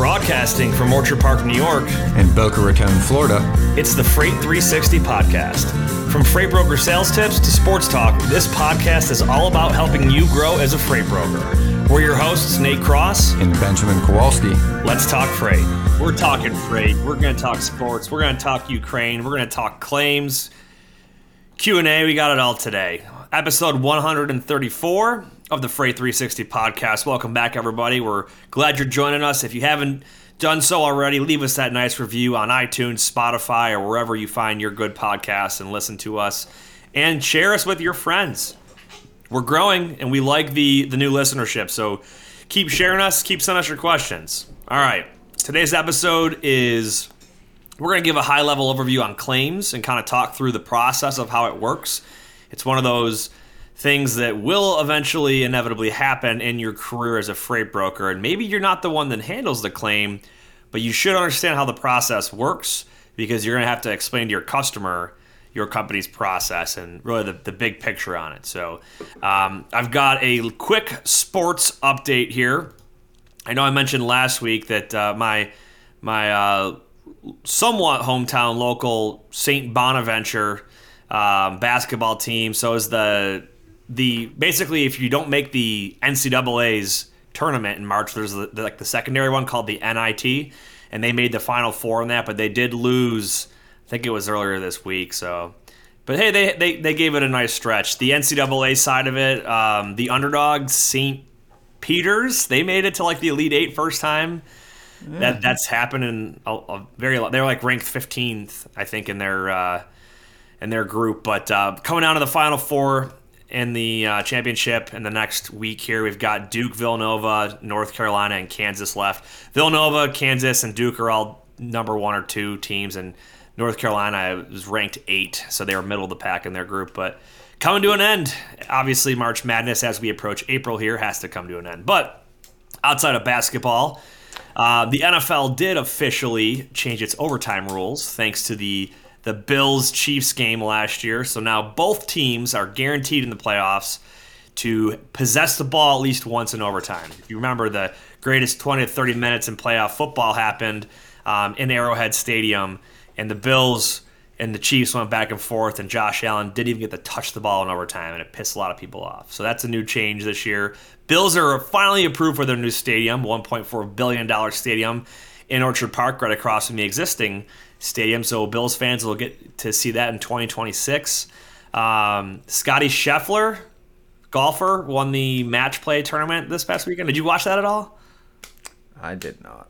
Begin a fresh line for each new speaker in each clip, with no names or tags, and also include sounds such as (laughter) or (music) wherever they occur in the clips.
Broadcasting from Orchard Park, New York,
and Boca Raton, Florida.
it's the Freight 360 podcast. From freight broker sales tips to sports talk, this podcast is all about helping you grow as a freight broker. We're your hosts, Nate Cross.
And Benjamin Kowalski.
Let's talk freight. We're talking freight. We're going to talk sports. We're going to talk Ukraine. We're going to talk claims, Q&A. We got it all today. Episode 134 of the Freight 360 podcast. Welcome back, everybody. We're glad you're joining us. If you haven't done so already, leave us that nice review on iTunes, Spotify, or wherever you find your good podcasts and listen to us. And share us with your friends. We're growing and we like the, the new listenership. So keep sharing us, keep sending us your questions. All right. Today's episode is we're going to give a high level overview on claims and kind of talk through the process of how it works. It's one of those things that will eventually inevitably happen in your career as a freight broker. And maybe you're not the one that handles the claim, but you should understand how the process works because you're going to have to explain to your customer your company's process and really the, the big picture on it. So um, I've got a quick sports update here. I know I mentioned last week that uh, my my uh, somewhat hometown local St. Bonaventure um, basketball team. So is the the basically if you don't make the NCAA's tournament in March, there's the, like the secondary one called the NIT, and they made the Final Four in that, but they did lose. I think it was earlier this week. So, but hey, they they, they gave it a nice stretch. The NCAA side of it, um, the underdog St. Peter's, they made it to like the Elite Eight first time. That that's happened in a, a very. They're like ranked 15th, I think, in their uh, in their group. But uh, coming out of the Final Four in the uh, championship in the next week here, we've got Duke, Villanova, North Carolina, and Kansas left. Villanova, Kansas, and Duke are all number one or two teams, and North Carolina was ranked eight, so they were middle of the pack in their group. But coming to an end, obviously, March Madness as we approach April here has to come to an end. But outside of basketball, uh, the NFL did officially change its overtime rules thanks to the the Bills Chiefs game last year. So now both teams are guaranteed in the playoffs to possess the ball at least once in overtime. If you remember, the greatest 20 to 30 minutes in playoff football happened um, in Arrowhead Stadium, and the Bills and the Chiefs went back and forth, and Josh Allen didn't even get to touch the ball in overtime, and it pissed a lot of people off. So that's a new change this year. Bills are finally approved for their new stadium, $1.4 billion stadium in Orchard Park, right across from the existing stadium. So Bills fans will get to see that in 2026. Um, Scottie Scheffler, golfer, won the match play tournament this past weekend. Did you watch that at all?
I did not.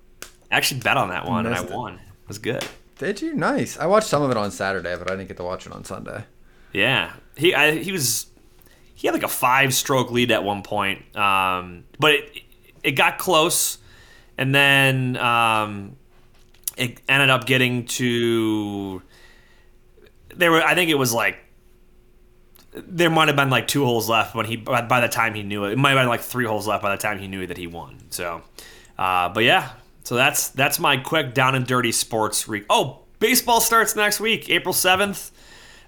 I actually bet on that one, and I
it.
won. It was good.
Did you? Nice. I watched some of it on Saturday, but I didn't get to watch it on Sunday.
Yeah, he I, he was he had like a five stroke lead at one point, um, but it it got close, and then um, it ended up getting to there were I think it was like there might have been like two holes left when he by by the time he knew it. It might have been like three holes left by the time he knew that he won. So, uh, but yeah, so that's that's my quick down and dirty sports. Re- oh, baseball starts next week, April seventh.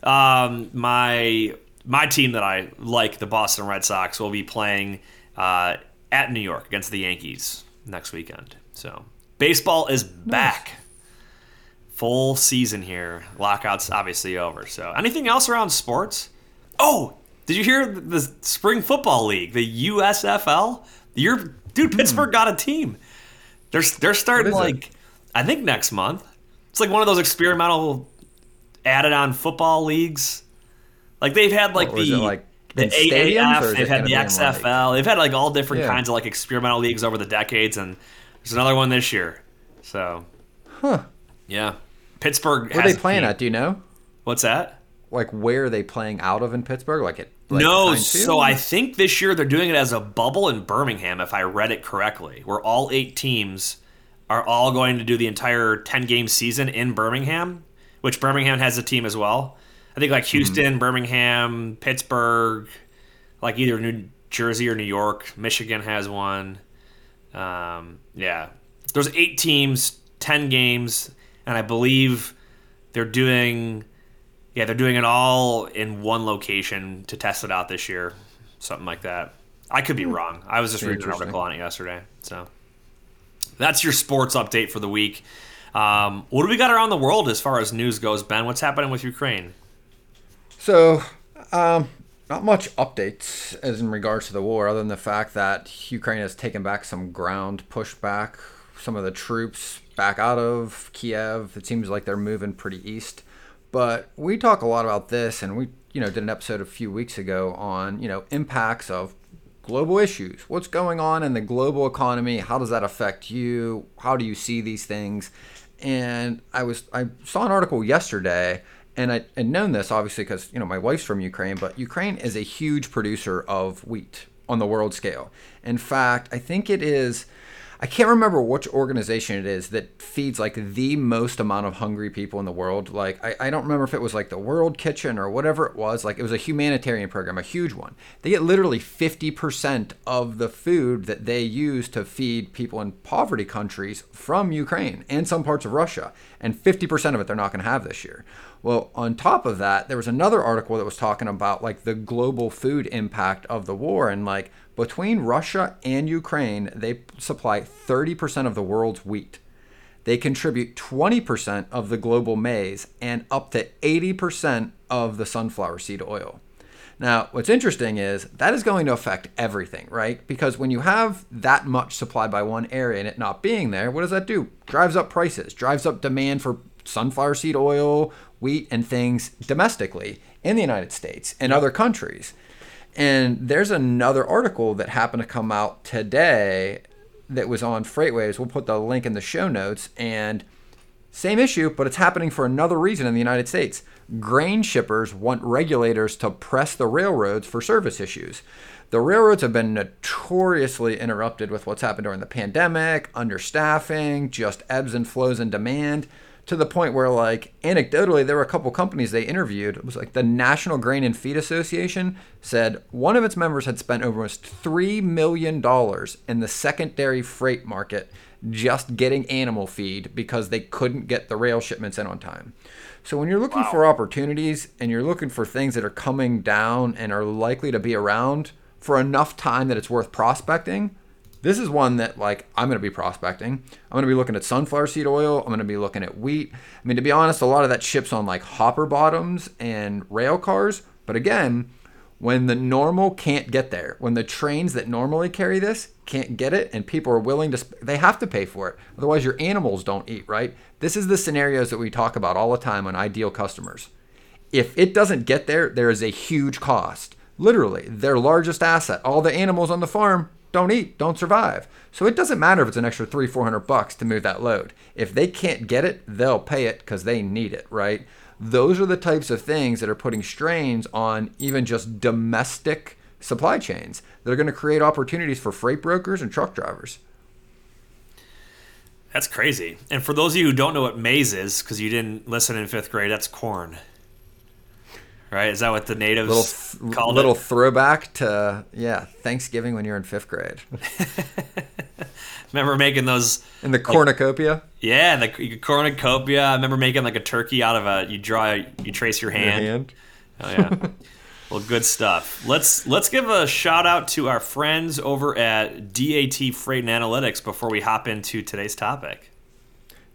Um, my my team that I like, the Boston Red Sox, will be playing uh, at New York against the Yankees next weekend. So baseball is back. Full season here. Lockouts obviously over. So anything else around sports? Oh, did you hear the spring football league, the USFL? Your dude, Pittsburgh got a team. They're they're starting
Hmm. Is it?
like I think next month. It's like one of those experimental added on football leagues. Like they've had like the
like,
the AAF, they've had the
in, like-
XFL, they've had like all different
Yeah.
kinds of like experimental leagues over the decades, and there's another one this year. So
Huh.
yeah, Pittsburgh.
Where
has
they playing at? Do you know?
What's that?
Like where are they playing out of in Pittsburgh? Like it? Like
no, so I think this year they're doing it as a bubble in Birmingham, if I read it correctly, where all eight teams are all going to do the entire 10 game season in Birmingham, which Birmingham has a team as well. I think like Houston, Birmingham, Pittsburgh, like either New Jersey or New York. Michigan has one. Um, yeah. There's eight teams, 10 games, and I believe they're doing yeah, they're doing it all in one location to test it out this year. Something like that. I could be wrong. I was just reading an article on it yesterday. So, That's your sports update for the week. Um, what do we got around the world as far as news goes, Ben? What's happening with Ukraine?
So, um, not much updates as in regards to the war, other than the fact that Ukraine has taken back some ground, pushed back some of the troops back out of Kiev. It seems like they're moving pretty east. But we talk a lot about this, and we, you know, did an episode a few weeks ago on, you know, impacts of global issues. What's going on in the global economy? How does that affect you? How do you see these things? And I was I saw an article yesterday, and I had known this obviously because you know my wife's from Ukraine, but Ukraine is a huge producer of wheat on the world scale. In fact, I think it is I can't remember which organization it is that feeds like the most amount of hungry people in the world. Like, I, I don't remember if it was like the World Kitchen or whatever it was. Like, it was a humanitarian program, a huge one. They get literally 50% of the food that they use to feed people in poverty countries from Ukraine and some parts of Russia. And 50% of it they're not going to have this year. Well, on top of that, there was another article that was talking about like the global food impact of the war and like between Russia and Ukraine, they supply 30% of the world's wheat. They contribute 20% of the global maize and up to 80% of the sunflower seed oil. Now, what's interesting is that is going to affect everything, right? Because when you have that much supplied by one area and it not being there, what does that do? Drives up prices, drives up demand for sunflower seed oil, wheat, and things domestically in the United States and other countries. And there's another article that happened to come out today that was on FreightWaves. We'll put the link in the show notes. And same issue, but it's happening for another reason in the United States. Grain shippers want regulators to press the railroads for service issues. The railroads have been notoriously interrupted with what's happened during the pandemic, understaffing, just ebbs and flows in demand to the point where like anecdotally there were a couple companies they interviewed it was like the national grain and feed association said one of its members had spent almost $3 million in the secondary freight market just getting animal feed because they couldn't get the rail shipments in on time so when you're looking wow. for opportunities and you're looking for things that are coming down and are likely to be around for enough time that it's worth prospecting this is one that like I'm going to be prospecting. I'm going to be looking at sunflower seed oil. I'm going to be looking at wheat. I mean, to be honest, a lot of that ships on like hopper bottoms and rail cars. But again, when the normal can't get there, when the trains that normally carry this can't get it, and people are willing to, they have to pay for it. Otherwise, your animals don't eat, right? This is the scenarios that we talk about all the time on ideal customers. If it doesn't get there, there is a huge cost. Literally, their largest asset. All the animals on the farm don't eat, don't survive. So it doesn't matter if it's an extra three, four hundred bucks to move that load. If they can't get it, they'll pay it because they need it, right? Those are the types of things that are putting strains on even just domestic supply chains that are going to create opportunities for freight brokers and truck drivers.
That's crazy. And for those of you who don't know what maize is, because you didn't listen in fifth grade, that's corn right? Is that what the natives
little,
called
little
it?
throwback to yeah Thanksgiving when you're in fifth grade. (laughs)
remember making those
in the cornucopia. Like,
yeah, the cornucopia. I remember making like a turkey out of a. You draw, you trace your hand.
Your hand.
Oh yeah. (laughs) well, good stuff. Let's let's give a shout out to our friends over at DAT Freight and Analytics before we hop into today's topic.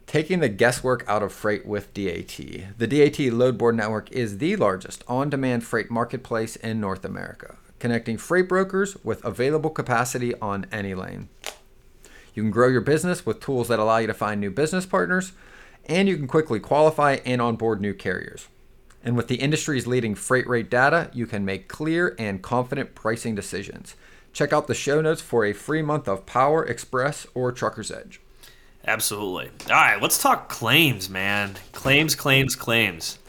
Taking the guesswork out of freight with DAT. The DAT Load Board Network is the largest on demand freight marketplace in North America, connecting freight brokers with available capacity on any lane. You can grow your business with tools that allow you to find new business partners, and you can quickly qualify and onboard new carriers. And with the industry's leading freight rate data, you can make clear and confident pricing decisions. Check out the show notes for a free month of Power Express or Trucker's Edge.
Absolutely. All right, let's talk claims, man. Claims, claims, claims.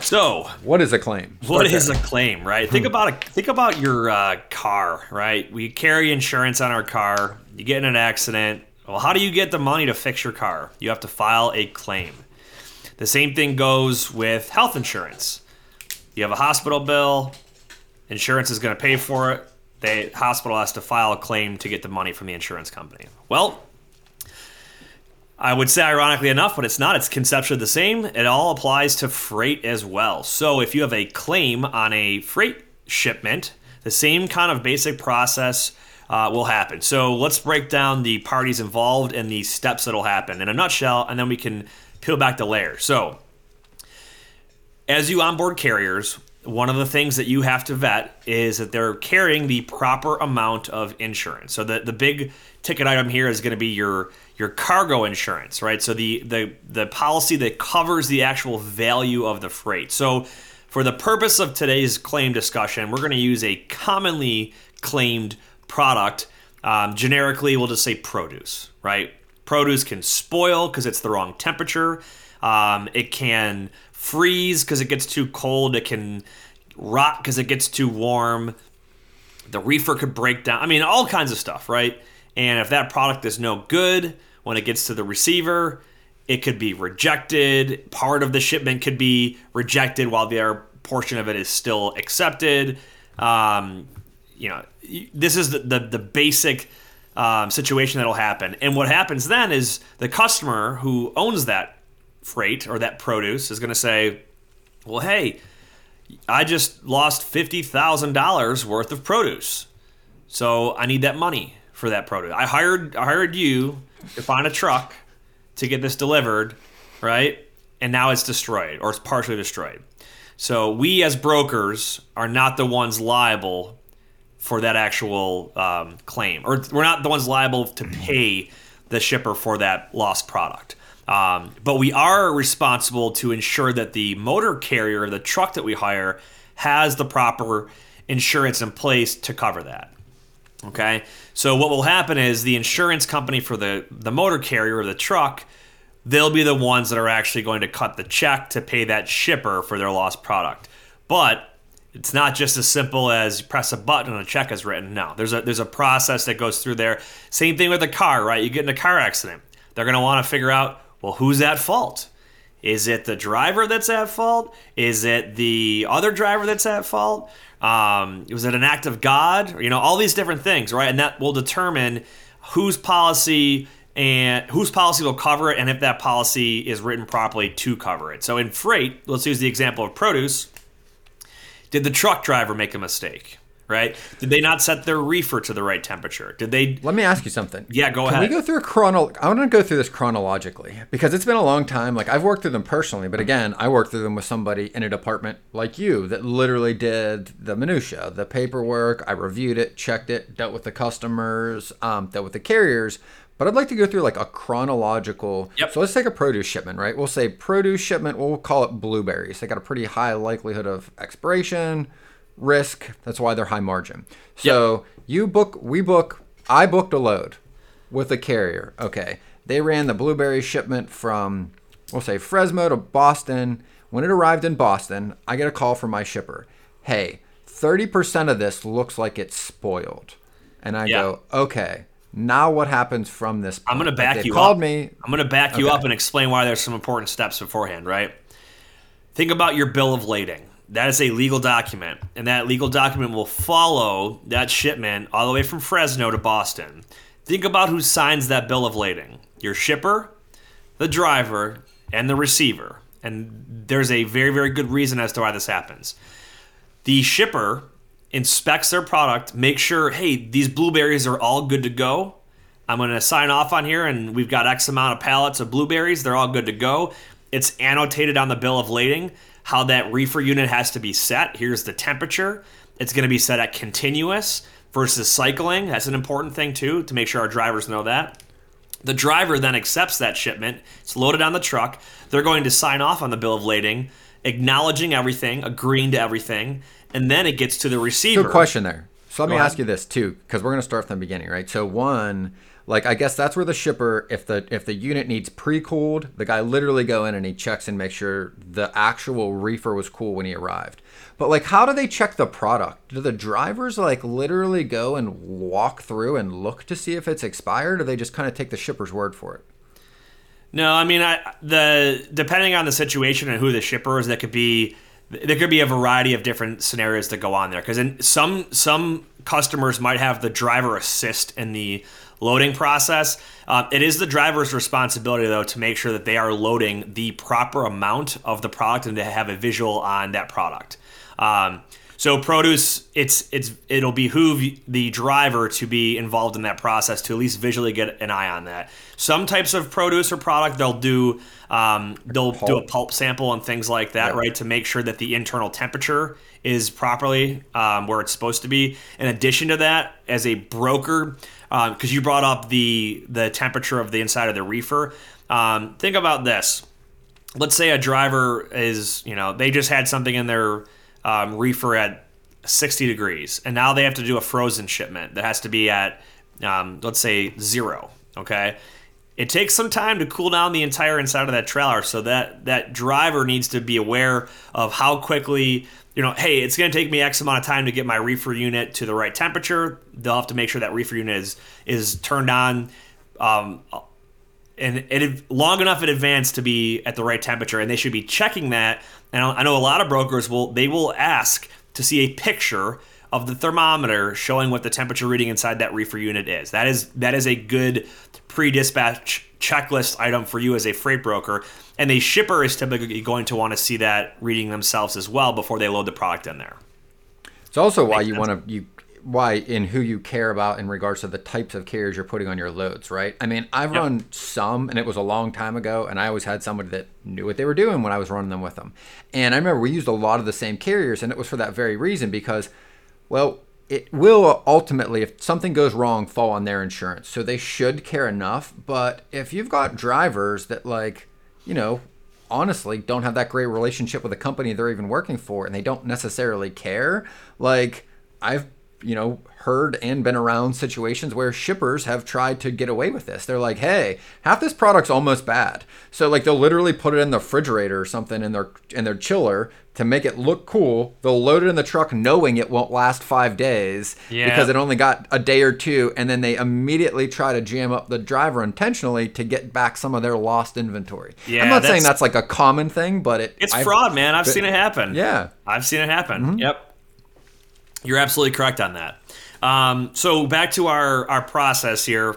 So,
what is a claim?
What is a claim, right? think about a, think about your uh, car, right? We carry insurance on our car. You get in an accident. Well, how do you get the money to fix your car? You have to file a claim. The same thing goes with health insurance. You have a hospital bill. Insurance is going to pay for it. The hospital has to file a claim to get the money from the insurance company. Well, I would say, ironically enough, but it's not. It's conceptually the same. It all applies to freight as well. So if you have a claim on a freight shipment, the same kind of basic process uh, will happen. So let's break down the parties involved and the steps that'll happen in a nutshell, and then we can peel back the layers. So as you onboard carriers, one of the things that you have to vet is that they're carrying the proper amount of insurance. So the, the big ticket item here is going to be your your cargo insurance, right? So the the the policy that covers the actual value of the freight. So for the purpose of today's claim discussion, we're going to use a commonly claimed product. Um, generically, we'll just say produce, right? Produce can spoil because it's the wrong temperature. Um, it can freeze because it gets too cold. It can rot because it gets too warm. The reefer could break down. I mean, all kinds of stuff, right? And if that product is no good when it gets to the receiver, it could be rejected. Part of the shipment could be rejected while the other portion of it is still accepted. Um, you know, this is the, the, the basic um, situation that'll happen. And what happens then is the customer who owns that freight or that produce is going to say, well, hey, I just lost $50,000 worth of produce. So I need that money for that produce. I hired I hired you to find a truck to get this delivered, right? And now it's destroyed or it's partially destroyed. So we as brokers are not the ones liable for that actual um, claim, or we're not the ones liable to pay the shipper for that lost product. Um, but we are responsible to ensure that the motor carrier, the truck that we hire, has the proper insurance in place to cover that. Okay, so what will happen is the insurance company for the the motor carrier or the truck, they'll be the ones that are actually going to cut the check to pay that shipper for their lost product. But it's not just as simple as press a button and a check is written. No, there's a there's a process that goes through there. Same thing with a car, right? You get in a car accident. They're to want to figure out well, who's at fault? Is it the driver that's at fault? Is it the other driver that's at fault? Um, was it an act of God? You know, all these different things, right? And that will determine whose policy and whose policy will cover it and if that policy is written properly to cover it. So in freight, let's use the example of produce. Did the truck driver make a mistake? Right? Did they not set their reefer to the right temperature? Did they?
Let me ask you something.
Yeah, go
Can
ahead.
we go through a chrono? I want to go through this chronologically because it's been a long time. Like I've worked through them personally, but again, I worked through them with somebody in a department like you that literally did the minutia, the paperwork. I reviewed it, checked it, dealt with the customers, um, dealt with the carriers. But I'd like to go through like a chronological.
Yep.
So let's take a produce shipment, right? We'll say produce shipment. We'll call it blueberries. They got a pretty high likelihood of expiration risk. That's why they're high margin. So yep. you book, we book, I booked a load with a carrier. Okay. They ran the blueberry shipment from, we'll say Fresno to Boston. When it arrived in Boston, I get a call from my shipper. Hey, 30% of this looks like it's spoiled. And I yeah. go, okay, now what happens from this?
Point? I'm going to back
like
you
called
up.
me.
I'm going to back you up and explain why there's some important steps beforehand, right? Think about your bill of lading. That is a legal document, and that legal document will follow that shipment all the way from Fresno to Boston. Think about who signs that bill of lading your shipper, the driver, and the receiver. And there's a very, very good reason as to why this happens. The shipper inspects their product, make sure, hey, these blueberries are all good to go. I'm going to sign off on here, and we've got X amount of pallets of blueberries. They're all good to go. It's annotated on the bill of lading how that reefer unit has to be set. Here's the temperature. It's going to be set at continuous versus cycling. That's an important thing too to make sure our drivers know that. The driver then accepts that shipment. It's loaded on the truck. They're going to sign off on the bill of lading, acknowledging everything, agreeing to everything, and then it gets to the receiver.
Good question there. So let Go me ahead. ask you this too, because we're going to start from the beginning, right? So one, like I guess that's where the shipper, if the if the unit needs pre-cooled, the guy literally go in and he checks and make sure the actual reefer was cool when he arrived. But like, how do they check the product? Do the drivers like literally go and walk through and look to see if it's expired, or they just kind of take the shipper's word for it?
No, I mean, I, the depending on the situation and who the shipper is, that could be there could be a variety of different scenarios that go on there. Because in some some customers might have the driver assist in the loading process. Uh, it is the driver's responsibility, though, to make sure that they are loading the proper amount of the product and to have a visual on that product. Um, So produce, it's it's it'll behoove the driver to be involved in that process to at least visually get an eye on that. Some types of produce or product they'll do um, they'll do a pulp sample and things like that, right, to make sure that the internal temperature is properly um, where it's supposed to be. In addition to that, as a broker, because um, you brought up the the temperature of the inside of the reefer, um, think about this. Let's say a driver is you know they just had something in their um, reefer at 60 degrees, and now they have to do a frozen shipment that has to be at, um, let's say, zero. Okay. It takes some time to cool down the entire inside of that trailer, so that that driver needs to be aware of how quickly, you know, hey, it's going to take me X amount of time to get my reefer unit to the right temperature. They'll have to make sure that reefer unit is is turned on. Um, and it, long enough in advance to be at the right temperature, and they should be checking that and I know a lot of brokers will they will ask to see a picture of the thermometer showing what the temperature reading inside that reefer unit is. That is that is a good pre-dispatch checklist item for you as a freight broker. And a shipper is typically going to want to see that reading themselves as well before they load the product in there.
It's also why you want to you why in who you care about in regards to the types of carriers you're putting on your loads, right? I mean, I've yep. run some, and it was a long time ago, and I always had somebody that knew what they were doing when I was running them with them. And I remember we used a lot of the same carriers, and it was for that very reason because, well, it will ultimately, if something goes wrong, fall on their insurance. So they should care enough. But if you've got drivers that, like, you know, honestly don't have that great relationship with the company they're even working for and they don't necessarily care, like, I've you know, heard and been around situations where shippers have tried to get away with this. They're like, "Hey, half this product's almost bad." So like they'll literally put it in the refrigerator or something in their in their chiller to make it look cool. They'll load it in the truck knowing it won't last 5 days yeah. because it only got a day or two and then they immediately try to jam up the driver intentionally to get back some of their lost inventory. Yeah, I'm not saying that's like a common thing, but it
It's I've, fraud, man. I've but, seen it happen.
Yeah.
I've seen it happen. Mm-hmm. Yep. You're absolutely correct on that. Um, so back to our our process here.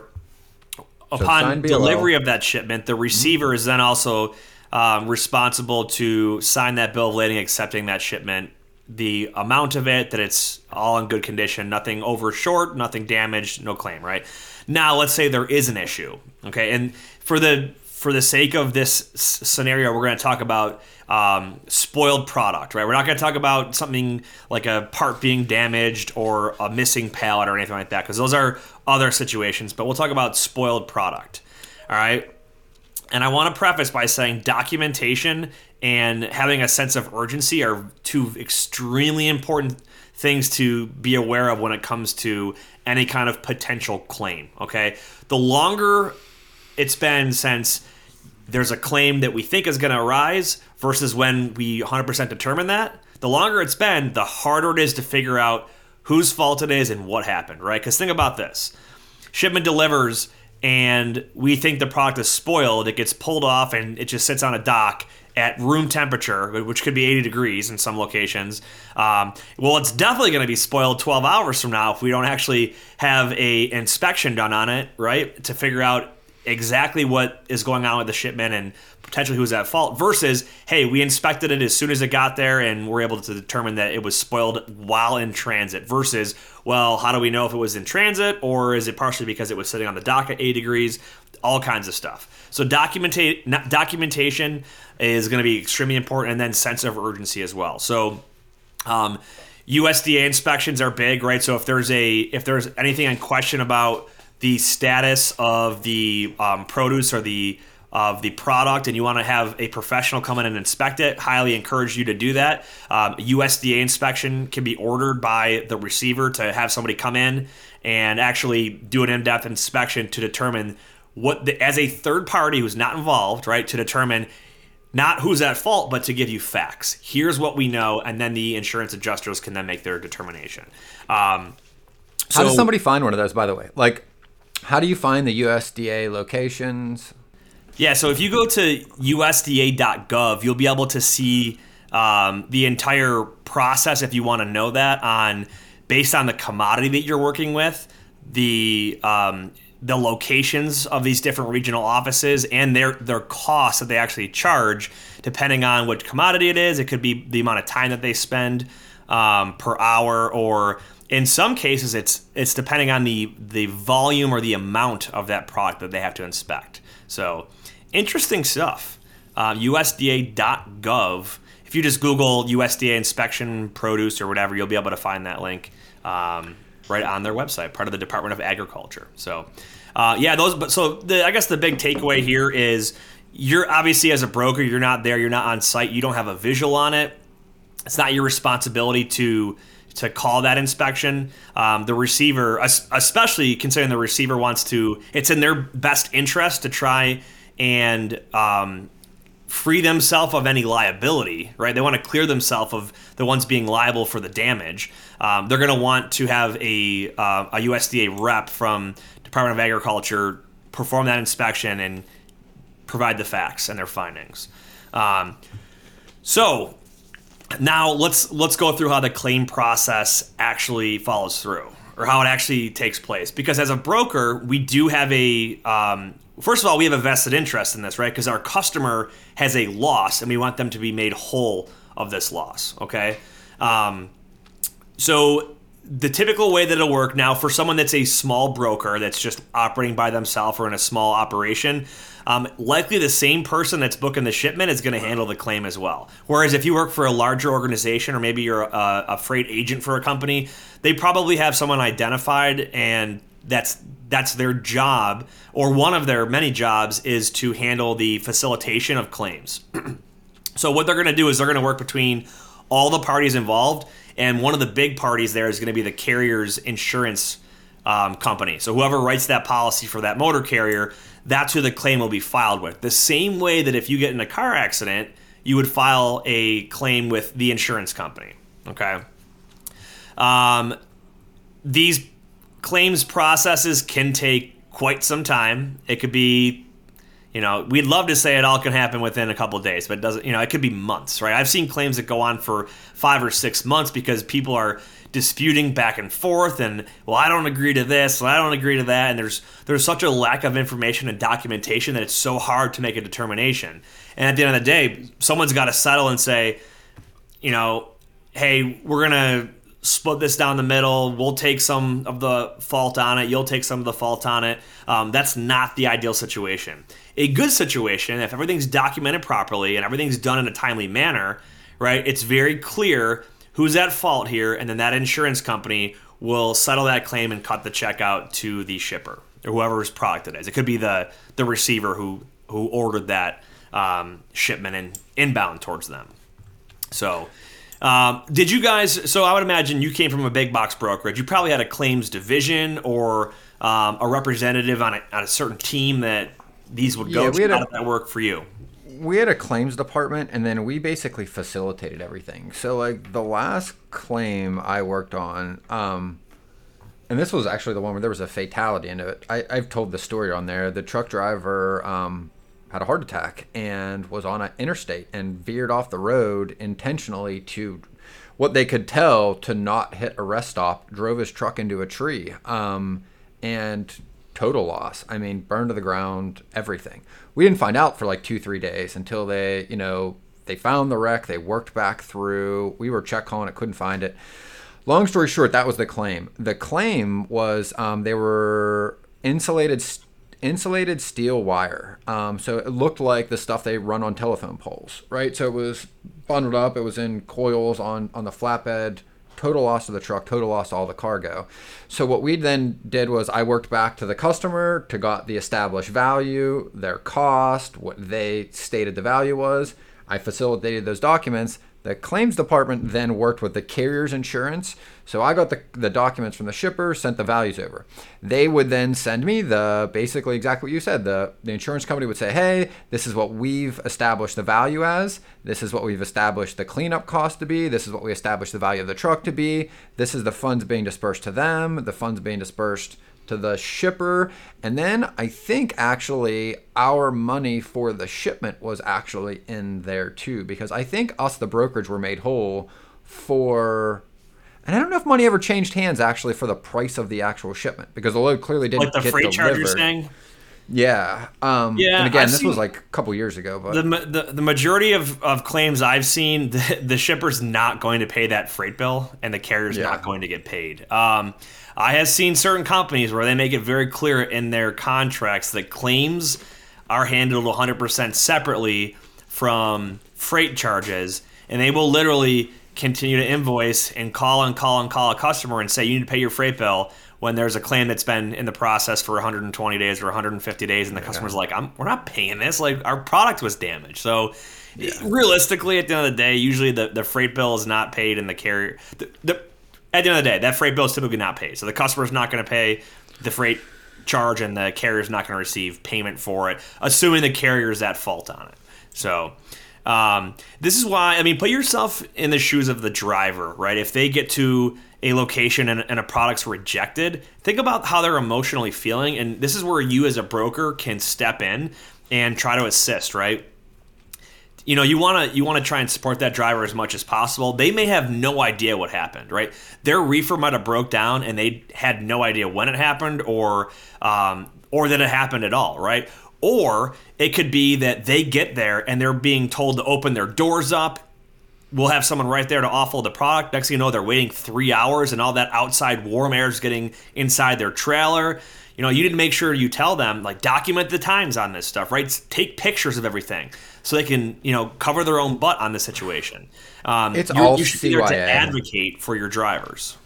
Upon delivery of that shipment, the receiver mm-hmm. is then also um, responsible to sign that bill of lading, accepting that shipment, the amount of it, that it's all in good condition, nothing over short, nothing damaged, no claim. Right now, let's say there is an issue. Okay, and for the for the sake of this scenario, we're going to talk about um, spoiled product, right? We're not going to talk about something like a part being damaged or a missing pallet or anything like that, because those are other situations. But we'll talk about spoiled product, all right? And I want to preface by saying documentation and having a sense of urgency are two extremely important things to be aware of when it comes to any kind of potential claim, okay? The longer it's been since there's a claim that we think is going to arise versus when we 100% determine that, the longer it's been, the harder it is to figure out whose fault it is and what happened, right? Because think about this shipment delivers and we think the product is spoiled, it gets pulled off and it just sits on a dock at room temperature, which could be 80 degrees in some locations. Um, well, it's definitely going to be spoiled 12 hours from now if we don't actually have a inspection done on it, right? To figure out exactly what is going on with the shipment and potentially who's at fault versus hey we inspected it as soon as it got there and we're able to determine that it was spoiled while in transit versus well how do we know if it was in transit or is it partially because it was sitting on the dock at 8 degrees? All kinds of stuff. So documentate documentation is going to be extremely important and then sense of urgency as well. So um, USDA inspections are big right? So if there's a if there's anything in question about the status of the um, produce or the of the product and you want to have a professional come in and inspect it, highly encourage you to do that. Um, USDA inspection can be ordered by the receiver to have somebody come in and actually do an in-depth inspection to determine what, the, as a third party who's not involved, right, to determine not who's at fault, but to give you facts. Here's what we know, and then the insurance adjusters can then make their determination. Um,
so, How does somebody find one of those, by the way? Like, how do you find the USDA locations?
Yeah, so if you go to USDA.gov, you'll be able to see um, the entire process if you want to know that on based on the commodity that you're working with, the um, the locations of these different regional offices and their their costs that they actually charge depending on which commodity it is. It could be the amount of time that they spend um, per hour, or in some cases, it's it's depending on the the volume or the amount of that product that they have to inspect. So, interesting stuff. Uh, USDA.gov. If you just Google USDA inspection produce or whatever, you'll be able to find that link um, right on their website, part of the Department of Agriculture. So, uh, yeah, those. But so the, I guess the big takeaway here is you're obviously as a broker, you're not there, you're not on site, you don't have a visual on it. It's not your responsibility to to call that inspection. Um, the receiver, especially considering the receiver wants to, it's in their best interest to try and um, free themselves of any liability, right? They want to clear themselves of the ones being liable for the damage. Um, they're going to want to have a, uh, a USDA rep from Department of Agriculture perform that inspection and provide the facts and their findings. Um, so now let's let's go through how the claim process actually follows through, or how it actually takes place. Because as a broker, we do have a um, first of all we have a vested interest in this, right? Because our customer has a loss, and we want them to be made whole of this loss. Okay, um, so the typical way that it'll work now for someone that's a small broker that's just operating by themselves or in a small operation um, likely the same person that's booking the shipment is going to handle the claim as well. Whereas if you work for a larger organization or maybe you're a, a freight agent for a company, they probably have someone identified and that's that's their job or one of their many jobs is to handle the facilitation of claims. (clears throat) so what they're going to do is they're going to work between all the parties involved and one of the big parties there is going to be the carrier's insurance um, company. So whoever writes that policy for that motor carrier, that's who the claim will be filed with. The same way that if you get in a car accident, you would file a claim with the insurance company. Okay. Um, these claims processes can take quite some time. It could be, you know, we'd love to say it all can happen within a couple days, but it doesn't, you know, it could be months, right? I've seen claims that go on for five or six months because people are disputing back and forth and well I don't agree to this and I don't agree to that and there's there's such a lack of information and documentation that it's so hard to make a determination. And at the end of the day, someone's got to settle and say, you know, hey, we're going to split this down the middle. We'll take some of the fault on it. You'll take some of the fault on it. Um, that's not the ideal situation. A good situation, if everything's documented properly and everything's done in a timely manner, right? It's very clear who's at fault here, and then that insurance company will settle that claim and cut the check out to the shipper or whoever's product it is. It could be the the receiver who who ordered that um, shipment and inbound towards them. So. Um, did you guys? So I would imagine you came from a big box brokerage. You probably had a claims division or um, a representative on a, on a certain team that these would go yeah, to. How did that work for you?
we had a claims department and then we basically facilitated everything. So like the last claim I worked on, um, and this was actually the one where there was a fatality in it. I, I've told the story on there. The truck driver um, had a heart attack and was on an interstate and veered off the road intentionally to what they could tell to not hit a rest stop, drove his truck into a tree. Um, and total loss. I mean, burned to the ground, everything. We didn't find out for like two, three days until they, you know, they found the wreck. They worked back through. We were check calling it, couldn't find it. Long story short, that was the claim. The claim was um, they were insulated insulated steel wire. Um, so it looked like the stuff they run on telephone poles, right? So it was bundled up. It was in coils on on the flatbed total loss of the truck, total loss of all the cargo. So what we then did was I worked back to the customer to got the established value, their cost, what they stated the value was. I facilitated those documents the claims department then worked with the carrier's insurance. So I got the, the documents from the shipper, sent the values over. They would then send me the basically exactly what you said. The, the insurance company would say, hey, this is what we've established the value as. This is what we've established the cleanup cost to be. This is what we established the value of the truck to be. This is the funds being dispersed to them. The funds being dispersed to the shipper. And then I think actually our money for the shipment was actually in there too, because I think us, the brokerage, were made whole for. And I don't know if money ever changed hands actually for the price of the actual shipment because the load clearly didn't like the get freight delivered. saying. Yeah. Um,
Yeah,
And again,
I've
this was like a couple years ago, but
The, the the majority of, of claims I've seen, (laughs) the, the shipper's not going to pay that freight bill, and the carrier's
Yeah.
not going to get paid. Um, I have seen certain companies where they make it very clear in their contracts that claims are handled 100% separately from freight charges, and they will literally continue to invoice and call and call and call a customer and say you need to pay your freight bill when there's a claim that's been in the process for 120 days or 150 days, and the customer's like, I'm, "We're not paying this. Like our product was damaged." So. Realistically, at the end of the day, usually the, the freight bill is not paid, and the carrier. The, the, at the end of the day, that freight bill is typically not paid. So the customer's not going to pay the freight charge, and the carrier's not going to receive payment for it, assuming the carrier's at fault on it. So um, this is why I mean, put yourself in the shoes of the driver, right? If they get to a location and, and a product's rejected, think about how they're emotionally feeling, and this is where you as a broker can step in and try to assist, right? you know you want to you want to try and support that driver as much as possible. They may have no idea what happened right? Their reefer might have broke down and they had no idea when it happened or um, or that it happened at all right? Or it could be that they get there and they're being told to open their doors up we'll have someone right there to offload the product. Next thing you know, they're waiting three hours, and all that outside warm air is getting inside their trailer. You know, you need to make sure you tell them, like, document the times on this stuff, right? Take pictures of everything so they can, you know, cover their own butt on the situation. Um,
It's all
you should be there to advocate for your drivers.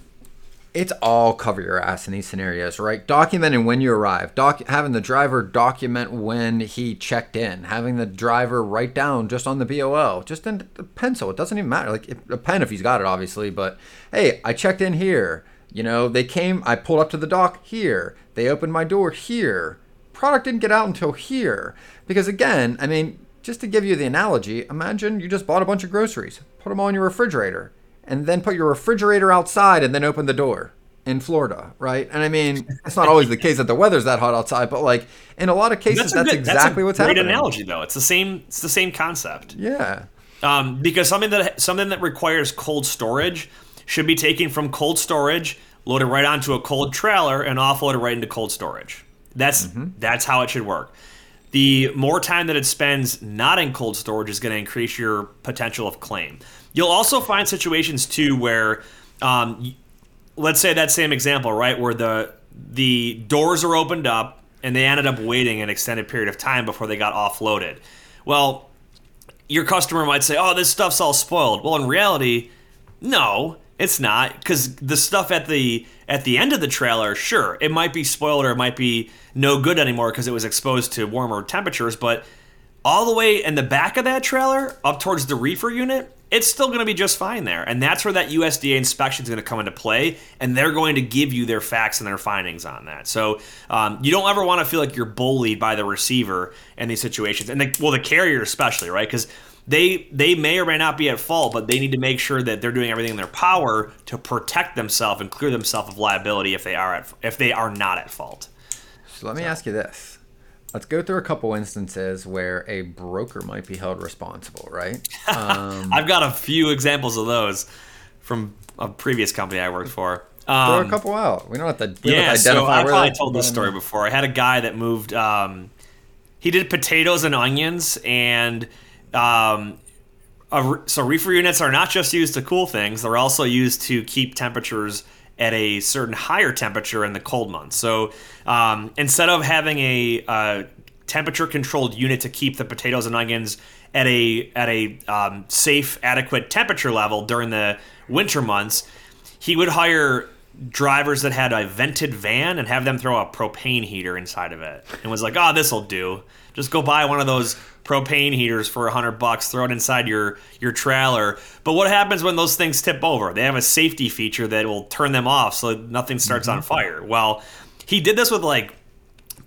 It's all cover your ass in these scenarios, right? Documenting when you arrive, doc- having the driver document when he checked in, having the driver write down just on the BOL, just in a pencil. It doesn't even matter, like a pen if he's got it, obviously. But hey, I checked in here. You know, they came. I pulled up to the dock here. They opened my door here. Product didn't get out until here. Because again, I mean, just to give you the analogy, imagine you just bought a bunch of groceries, put them all in your refrigerator, and then put your refrigerator outside and then open the door in Florida, right? And I mean, it's not always the case that the weather's that hot outside, but like in a lot of cases, that's,
a good-
exactly
a
what's
great
happening.
analogy, though. It's the same. It's the same concept.
Yeah.
um, because something that something that requires cold storage should be taken from cold storage, loaded right onto a cold trailer, and offloaded right into cold storage. That's that's how it should work. The more time that it spends not in cold storage is going to increase your potential of claim. You'll also find situations too where, um, let's say that same example, right, where the the doors are opened up and they ended up waiting an extended period of time before they got offloaded. Well, your customer might say, "Oh, this stuff's all spoiled." Well, in reality, no, it's not because the stuff at the at the end of the trailer, sure, it might be spoiled or it might be no good anymore because it was exposed to warmer temperatures, but all the way in the back of that trailer up towards the reefer unit, it's still going to be just fine there. And that's where that USDA inspection is going to come into play, and they're going to give you their facts and their findings on that. So um, you don't ever want to feel like you're bullied by the receiver in these situations, and the, well, the carrier especially, right? Because they they may or may not be at fault, but they need to make sure that they're doing everything in their power to protect themselves and clear themselves of liability if they are at if they are not at fault.
So let me ask you this. Let's go through a couple instances where a broker might be held responsible, right? (laughs) Um,
I've got a few examples of those from a previous company I worked for.
throw
Um,
a couple out. We don't have to,
yeah,
have to
so
identify
I probably told this story before. I had a guy that moved. Um, he did potatoes and onions, and um, a, so reefer units are not just used to cool things; they're also used to keep temperatures at a certain higher temperature in the cold months. So um, instead of having a uh, temperature controlled unit to keep the potatoes and onions at a at a um, safe, adequate temperature level during the winter months, he would hire drivers that had a vented van and have them throw a propane heater inside of it and was like oh this will do just go buy one of those propane heaters for a hundred bucks throw it inside your your trailer. But what happens when those things tip over? They have a safety feature that will turn them off so nothing starts on mm-hmm. fire. Well he did this with like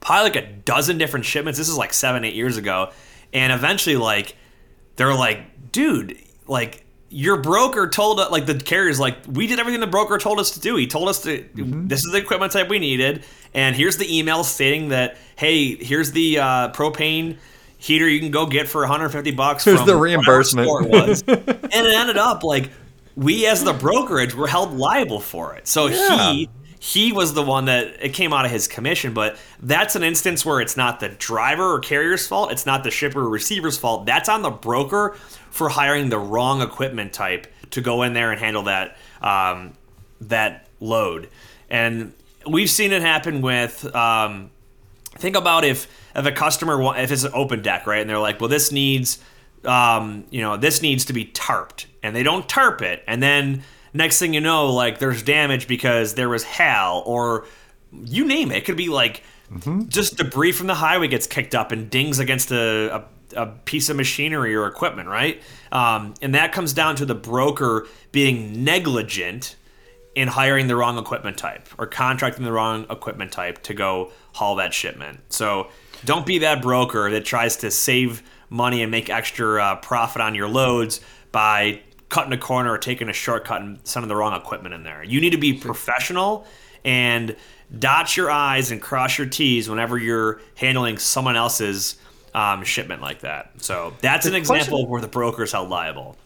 probably like a dozen different shipments. This is like seven eight years ago. And eventually like they're like, dude, like your broker told us, like the carrier's like, we did everything the broker told us to do. He told us to, this is the equipment type we needed, and here's the email stating that, hey, here's the uh, propane heater you can go get for 150 bucks.
Here's the reimbursement.
was. (laughs) and it ended up like we as the brokerage were held liable for it. So
Yeah.
he he was the one that it came out of his commission. But that's an instance where it's not the driver or carrier's fault. It's not the shipper or receiver's fault. That's on the broker for hiring the wrong equipment type to go in there and handle that um, that load. And we've seen it happen with. Um, think about if if a customer if it's an open deck, right, and they're like, well, this needs. Um, you know, this needs to be tarped, and they don't tarp it, and then next thing you know, like there's damage because there was hail or you name it. It could be like mm-hmm. just debris from the highway gets kicked up and dings against a, a, a piece of machinery or equipment, right? Um, and that comes down to the broker being negligent in hiring the wrong equipment type or contracting the wrong equipment type to go haul that shipment. So don't be that broker that tries to save money and make extra uh, profit on your loads by cutting a corner or taking a shortcut and sending the wrong equipment in there. You need to be professional and dot your I's and cross your T's whenever you're handling someone else's um, shipment like that. So that's an example of where the broker is held liable.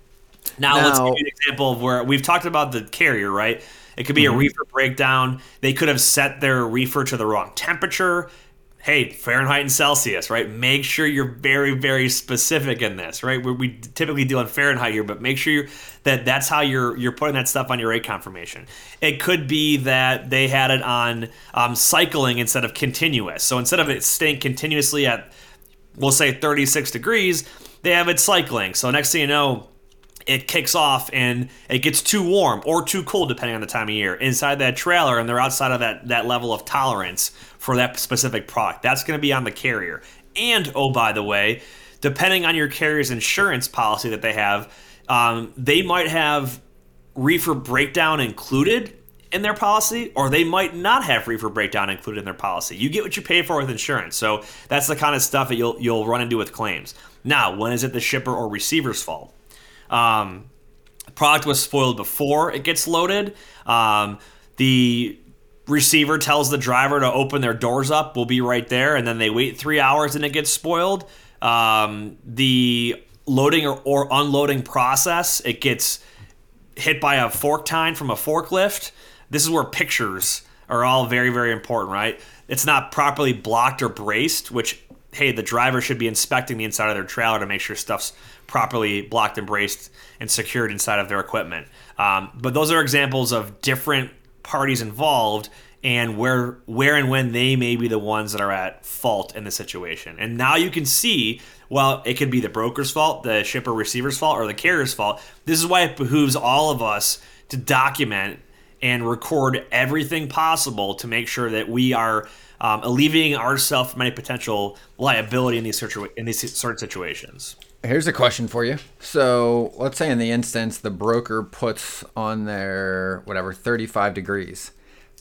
Now, now, let's give you an example of where we've talked about the carrier, right? It could be mm-hmm. a reefer breakdown. They could have set their reefer to the wrong temperature hey, Fahrenheit and Celsius, right? Make sure you're very, very specific in this, right? We, we typically deal in Fahrenheit here, but make sure that that's how you're you're putting that stuff on your rate confirmation. It could be that they had it on um, cycling instead of continuous. So instead of it staying continuously at, we'll say 36 degrees, they have it cycling. So next thing you know, it kicks off and it gets too warm or too cold depending on the time of year inside that trailer and they're outside of that, that level of tolerance for that specific product. That's going to be on the carrier. And oh by the way depending on your carrier's insurance policy that they have um, they might have reefer breakdown included in their policy or they might not have reefer breakdown included in their policy. You get what you pay for with insurance. So that's the kind of stuff that you'll you'll run into with claims. Now when is it the shipper or receiver's fault um, product was spoiled before it gets loaded. Um, the receiver tells the driver to open their doors up. We'll be right there, and then they wait three hours and it gets spoiled. Um, the loading or, or, unloading process it gets hit by a fork tine from a forklift. This is where pictures are all very very important, right? It's not properly blocked or braced, which hey, the driver should be inspecting the inside of their trailer to make sure stuff's properly blocked and braced and secured inside of their equipment. Um, but those are examples of different parties involved and where where and when they may be the ones that are at fault in the situation. And now you can see, well, it could be the broker's fault, the shipper receiver's fault, or the carrier's fault. This is why it behooves all of us to document and record everything possible to make sure that we are um, alleviating ourselves from any potential liability in these situa- in these sort of situations.
Here's a question for you. So let's say in the instance the broker puts on their whatever 35 degrees,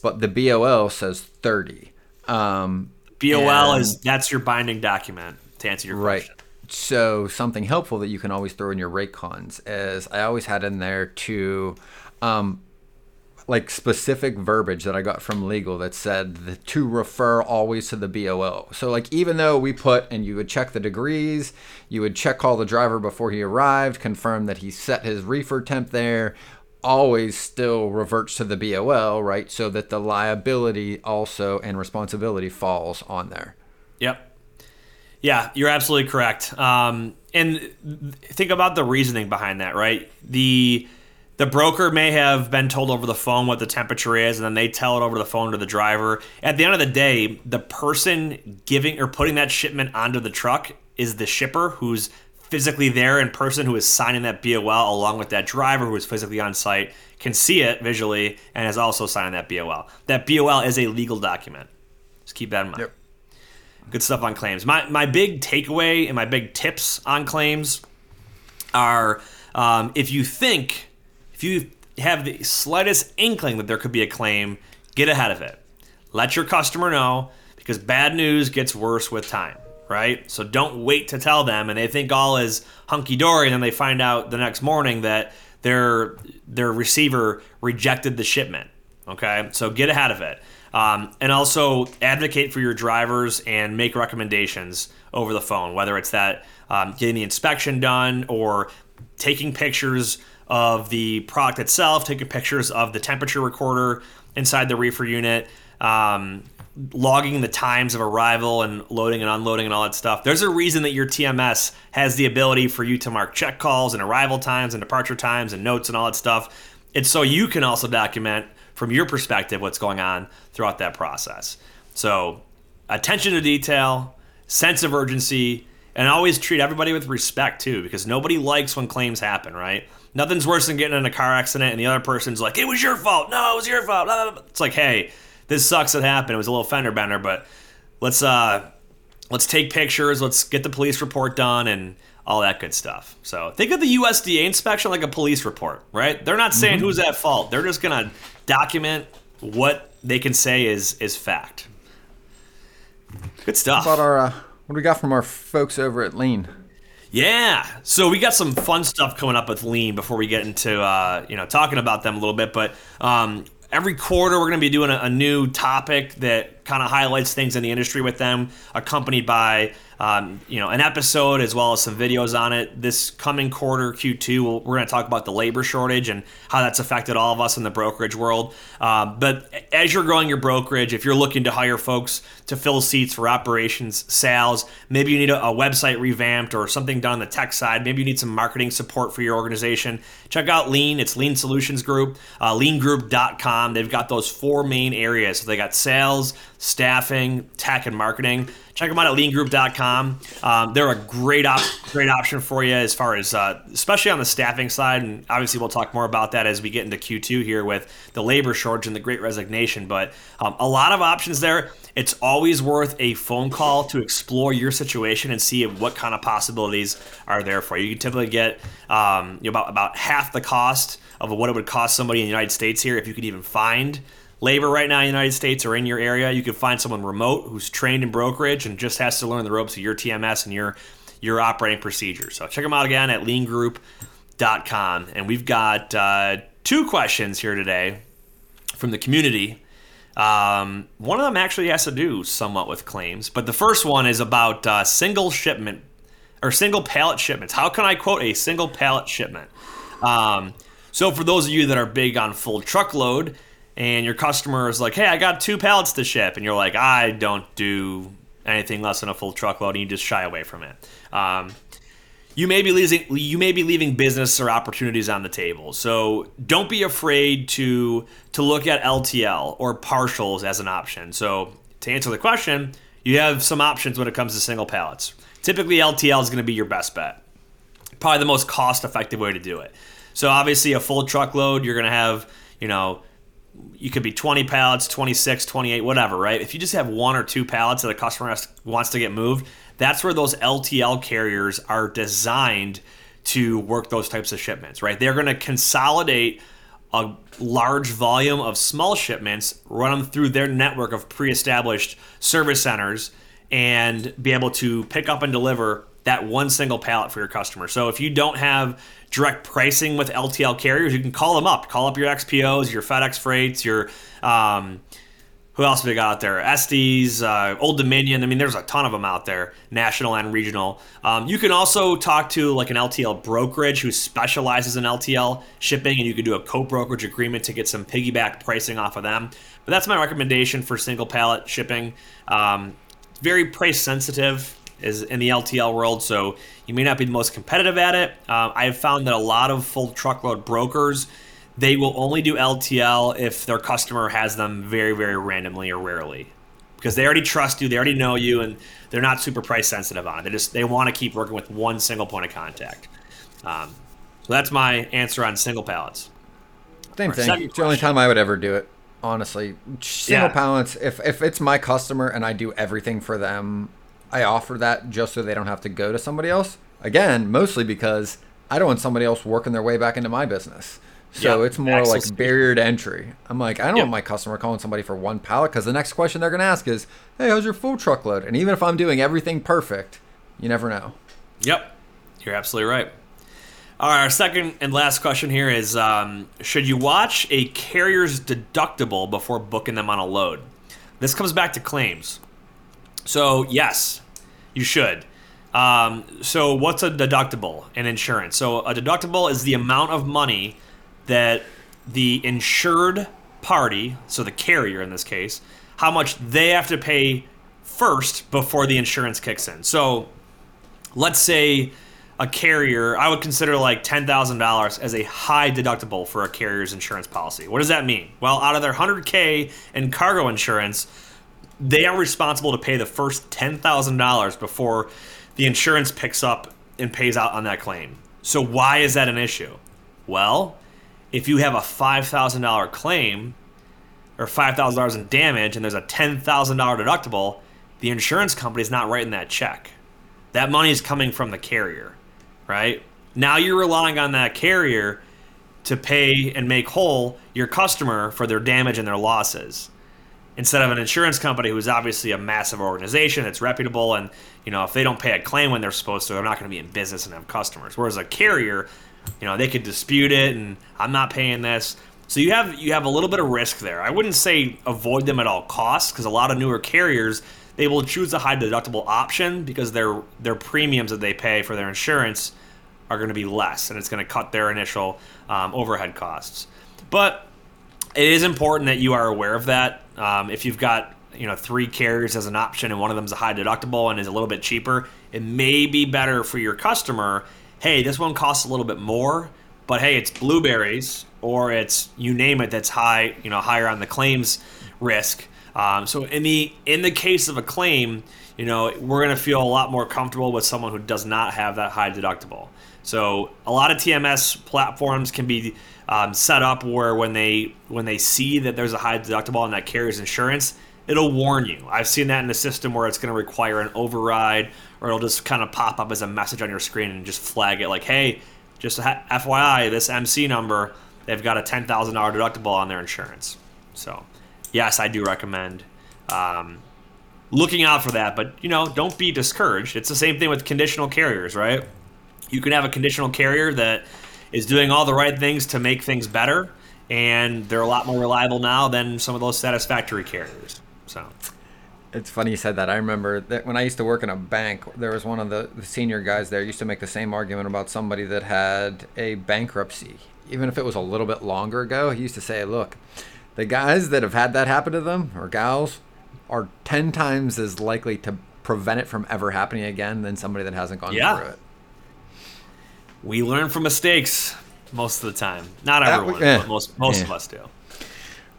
but the BOL says 30. Um,
BOL is that's your binding document to answer your right. question.
So something helpful that you can always throw in your rate cons is I always had in there to um, like specific verbiage that I got from legal that said the, to refer always to the BOL. So like even though we put and you would check the degrees, you would check call the driver before he arrived, confirm that he set his reefer temp there, always still reverts to the BOL, right? So that the liability also and responsibility falls on there.
Yep. Yeah, you're absolutely correct. Um, and think about the reasoning behind that, right? The the broker may have been told over the phone what the temperature is, and then they tell it over the phone to the driver. At the end of the day, the person giving or putting that shipment onto the truck is the shipper who's physically there in person who is signing that BOL along with that driver who is physically on site can see it visually and is also signing that BOL. That BOL is a legal document. Just keep that in mind. Yep. Good stuff on claims. My my big takeaway and my big tips on claims are um, if you think if you have the slightest inkling that there could be a claim, get ahead of it. Let your customer know because bad news gets worse with time, right? So don't wait to tell them and they think all is hunky dory and then they find out the next morning that their their receiver rejected the shipment. Okay, so get ahead of it. Um, and also advocate for your drivers and make recommendations over the phone, whether it's that um, getting the inspection done or taking pictures of the product itself, taking pictures of the temperature recorder, inside the reefer unit, um, logging the times of arrival and loading and unloading and all that stuff. There's a reason that your TMS has the ability for you to mark check calls and arrival times and departure times and notes and all that stuff. It's so you can also document from your perspective what's going on throughout that process. So, attention to detail, sense of urgency, and always treat everybody with respect too, because nobody likes when claims happen, right? Nothing's worse than getting in a car accident and the other person's like, "It was your fault." No, it was your fault. It's like, hey, this sucks. It happened. It was a little fender bender, but let's uh, let's take pictures. Let's get the police report done and all that good stuff. So think of the USDA inspection like a police report, right? They're not saying mm-hmm. who's at fault. They're just gonna document what they can say is is fact. Good stuff.
How about our uh, what do we got from our folks over at Lean?
Yeah, so we got some fun stuff coming up with Lean before we get into uh, you know talking about them a little bit. But um, every quarter we're going to be doing a, a new topic that kind of highlights things in the industry with them, accompanied by um, you know, an episode as well as some videos on it. This coming quarter, Q2, we're going to talk about the labor shortage and how that's affected all of us in the brokerage world. Uh, but as you're growing your brokerage, if you're looking to hire folks to fill seats for operations, sales, maybe you need a, a website revamped or something done on the tech side, maybe you need some marketing support for your organization, check out Lean. It's Lean Solutions Group, uh, leangroup.com. They've got those four main areas. So they got sales, staffing, tech, and marketing. Check them out at leangroup.com. Um, they're a great op- great option for you as far as, uh, especially on the staffing side. And obviously, we'll talk more about that as we get into Q2 here with the labor shortage and the great resignation. But um, a lot of options there. It's always worth a phone call to explore your situation and see what kind of possibilities are there for you. You can typically get um, you know, about, about half the cost of what it would cost somebody in the United States here if you could even find labor right now in the United States or in your area, you can find someone remote who's trained in brokerage and just has to learn the ropes of your TMS and your your operating procedures. So check them out again at leangroup.com. And we've got uh, two questions here today from the community. Um, one of them actually has to do somewhat with claims, but the first one is about uh, single shipment or single pallet shipments. How can I quote a single pallet shipment? Um, so for those of you that are big on full truckload, and your customer is like, "Hey, I got two pallets to ship," and you're like, "I don't do anything less than a full truckload," and you just shy away from it. Um, you may be leaving you may be leaving business or opportunities on the table. So don't be afraid to to look at LTL or partials as an option. So to answer the question, you have some options when it comes to single pallets. Typically LTL is going to be your best bet. Probably the most cost effective way to do it. So obviously a full truckload, you're going to have, you know, you could be 20 pallets, 26, 28, whatever, right? If you just have one or two pallets that a customer has, wants to get moved, that's where those LTL carriers are designed to work those types of shipments, right? They're going to consolidate a large volume of small shipments, run them through their network of pre established service centers, and be able to pick up and deliver that one single pallet for your customer. So if you don't have direct pricing with LTL carriers, you can call them up. Call up your XPOs, your FedEx Freights, your um, who else have we got out there? Estes, uh, Old Dominion. I mean, there's a ton of them out there, national and regional. Um, you can also talk to like an LTL brokerage who specializes in LTL shipping, and you can do a co-brokerage agreement to get some piggyback pricing off of them. But that's my recommendation for single pallet shipping. Um, very price sensitive is in the LTL world, so you may not be the most competitive at it. Uh, I have found that a lot of full truckload brokers they will only do LTL if their customer has them very, very randomly or rarely, because they already trust you, they already know you, and they're not super price sensitive on it. They just they want to keep working with one single point of contact. Um, so that's my answer on single pallets.
Same thing. It's the only time I would ever do it honestly. Single yeah. pallets. If if it's my customer and I do everything for them, I offer that just so they don't have to go to somebody else. Again, mostly because I don't want somebody else working their way back into my business. So yep. it's more like barrier to entry. I'm like, I don't yep. want my customer calling somebody for one pallet because the next question they're going to ask is, hey, how's your full truckload? And even if I'm doing everything perfect, you never know.
Yep. You're absolutely right. All right, our second and last question here is um, Should you watch a carrier's deductible before booking them on a load? This comes back to claims. So, yes, you should. Um, so, what's a deductible in insurance? So, a deductible is the amount of money that the insured party, so the carrier in this case, how much they have to pay first before the insurance kicks in. So let's say a carrier, I would consider like $10,000 as a high deductible for a carrier's insurance policy. What does that mean? Well, out of their 100K in cargo insurance, they are responsible to pay the first $10,000 before the insurance picks up and pays out on that claim. So, why is that an issue? Well, if you have a $5,000 claim or $5,000 in damage and there's a $10,000 deductible, the insurance company is not writing that check. That money is coming from the carrier, right? Now you're relying on that carrier to pay and make whole your customer for their damage and their losses instead of an insurance company who's obviously a massive organization that's reputable and you know if they don't pay a claim when they're supposed to they're not going to be in business and have customers. Whereas a carrier you know they could dispute it and i'm not paying this. So you have you have a little bit of risk there. I wouldn't say avoid them at all costs because a lot of newer carriers they will choose a high deductible option because their their premiums that they pay for their insurance are going to be less and it's going to cut their initial um, overhead costs. But it is important that you are aware of that. Um, if you've got you know three carriers as an option and one of them is a high deductible and is a little bit cheaper, it may be better for your customer. Hey, this one costs a little bit more, but hey, it's blueberries or it's you name it that's high, you know, higher on the claims risk. Um, so in the in the case of a claim, you know, we're going to feel a lot more comfortable with someone who does not have that high deductible. So a lot of TMS platforms can be um, set up where when they when they see that there's a high deductible on that carrier's insurance, it'll warn you. I've seen that in the system where it's going to require an override, or it'll just kind of pop up as a message on your screen and just flag it like, "Hey, just FYI, this MC number, they've got a ten thousand dollar deductible on their insurance." So, yes, I do recommend um, looking out for that. But you know, don't be discouraged. It's the same thing with conditional carriers, right? You can have a conditional carrier that is doing all the right things to make things better, and they're a lot more reliable now than some of those satisfactory carriers. So.
It's funny you said that. I remember that when I used to work in a bank, there was one of the, the senior guys there used to make the same argument about somebody that had a bankruptcy. Even if it was a little bit longer ago, he used to say, look, the guys that have had that happen to them, or gals, are 10 times as likely to prevent it from ever happening again than somebody that hasn't gone yeah. through it
we learn from mistakes most of the time. Not everyone, uh, but most most yeah. of us do.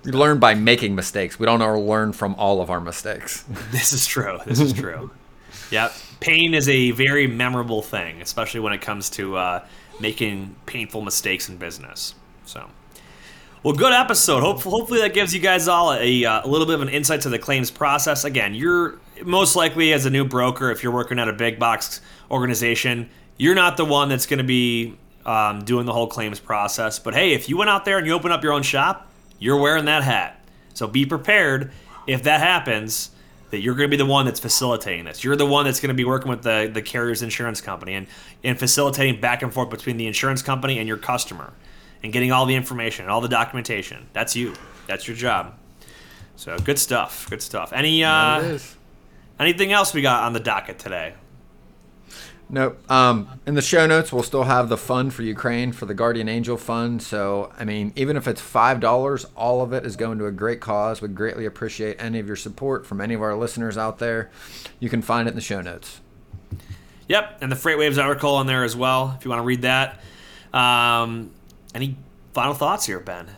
We learn by making mistakes. We don't learn from all of our mistakes. (laughs)
This is true. This is true. yep. Pain is a very memorable thing, especially when it comes to uh, making painful mistakes in business. So, well, good episode. Hopefully, hopefully that gives you guys all a, uh, a little bit of an insight to the claims process. Again, you're most likely as a new broker, if you're working at a big box organization, you're not the one that's going to be um, doing the whole claims process. But hey, if you went out there and you open up your own shop, you're wearing that hat. So be prepared if that happens that you're going to be the one that's facilitating this. You're the one that's going to be working with the, the carrier's insurance company and, and facilitating back and forth between the insurance company and your customer and getting all the information and all the documentation. That's you. That's your job. So good stuff. Good stuff. Any uh, anything else we got on the docket today?
Nope. Um, in the show notes, we'll still have the fund for Ukraine for the Guardian Angel Fund. So, I mean, even if it's $5, all of it is going to a great cause. We greatly appreciate any of your support from any of our listeners out there. You can find it in the show notes.
Yep. And the FreightWaves article on there as well, if you want to read that. Um, any final thoughts here, Ben?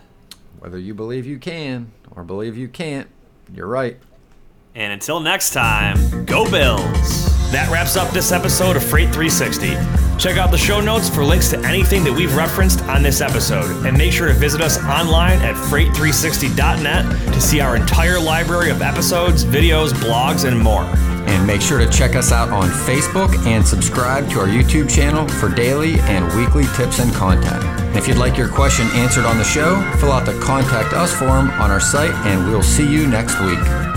Whether you believe you can or believe you can't, you're right.
And until next time, go Bills! That wraps up this episode of Freight 360. Check out the show notes for links to anything that we've referenced on this episode. And make sure to visit us online at freight360.net to see our entire library of episodes, videos, blogs, and more.
And make sure to check us out on Facebook and subscribe to our YouTube channel for daily and weekly tips and content. If you'd like your question answered on the show, fill out the Contact Us form on our site, and we'll see you next week.